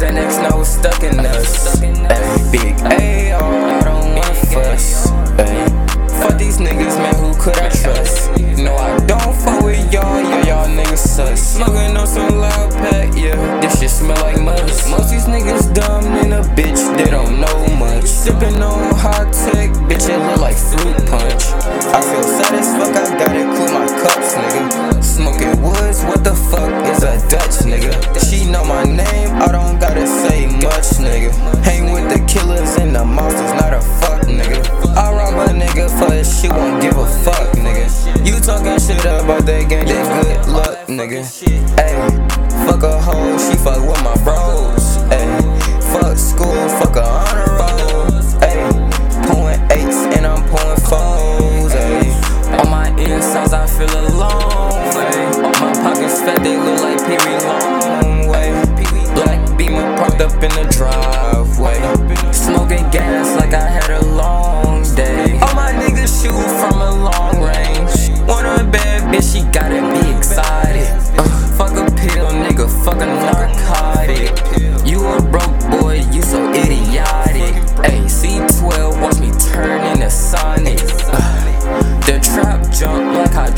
Now it's stuck in us. Ay, big A, I don't want fuss. Ay, fuck these niggas, man, who could I trust? No, I don't fuck with y'all, yeah, y'all niggas sus. Smoking on some loud pack, yeah, this shit smell like must. Most these niggas dumb in a bitch, they don't know much. Sipping on hot tech, bitch, talking. Ayy, fuck a hoe, she fuck with my bros. Ayy, fuck school, fuck a honor roll. Ayy, pulling eights and I'm pulling foes. Ayy, on my insides I feel alone. Ayy, my pockets fat, they look like Pee Wee Long. Ayy, black beamer parked up in the drive.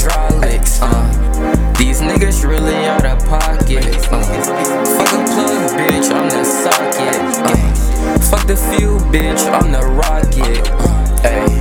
hydraulics, uh. These niggas really out of pocket, uh. Fuck a plug, bitch, I'm the socket, uh. Fuck the fuel, bitch, I'm the rocket, uh. Ay.